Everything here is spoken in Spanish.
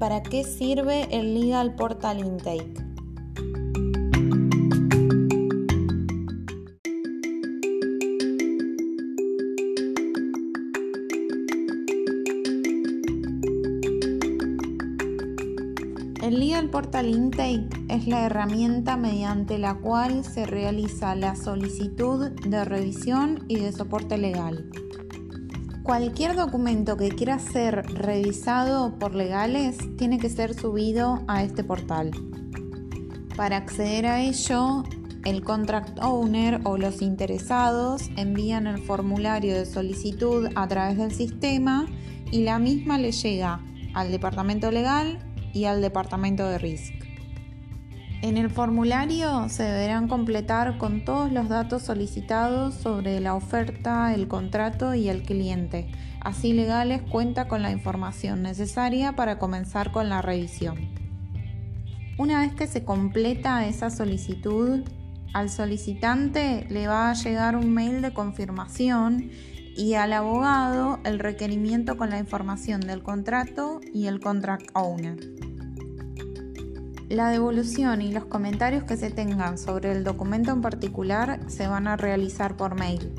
¿Para qué sirve el Legal Portal Intake? El Legal Portal Intake es la herramienta mediante la cual se realiza la solicitud de revisión y de soporte legal. Cualquier documento que quiera ser revisado por legales tiene que ser subido a este portal. Para acceder a ello, el contract owner o los interesados envían el formulario de solicitud a través del sistema y la misma le llega al departamento legal y al departamento de RISC. En el formulario se deberán completar con todos los datos solicitados sobre la oferta, el contrato y el cliente. Así Legales cuenta con la información necesaria para comenzar con la revisión. Una vez que se completa esa solicitud, al solicitante le va a llegar un mail de confirmación y al abogado el requerimiento con la información del contrato y el contract owner. La devolución y los comentarios que se tengan sobre el documento en particular se van a realizar por mail.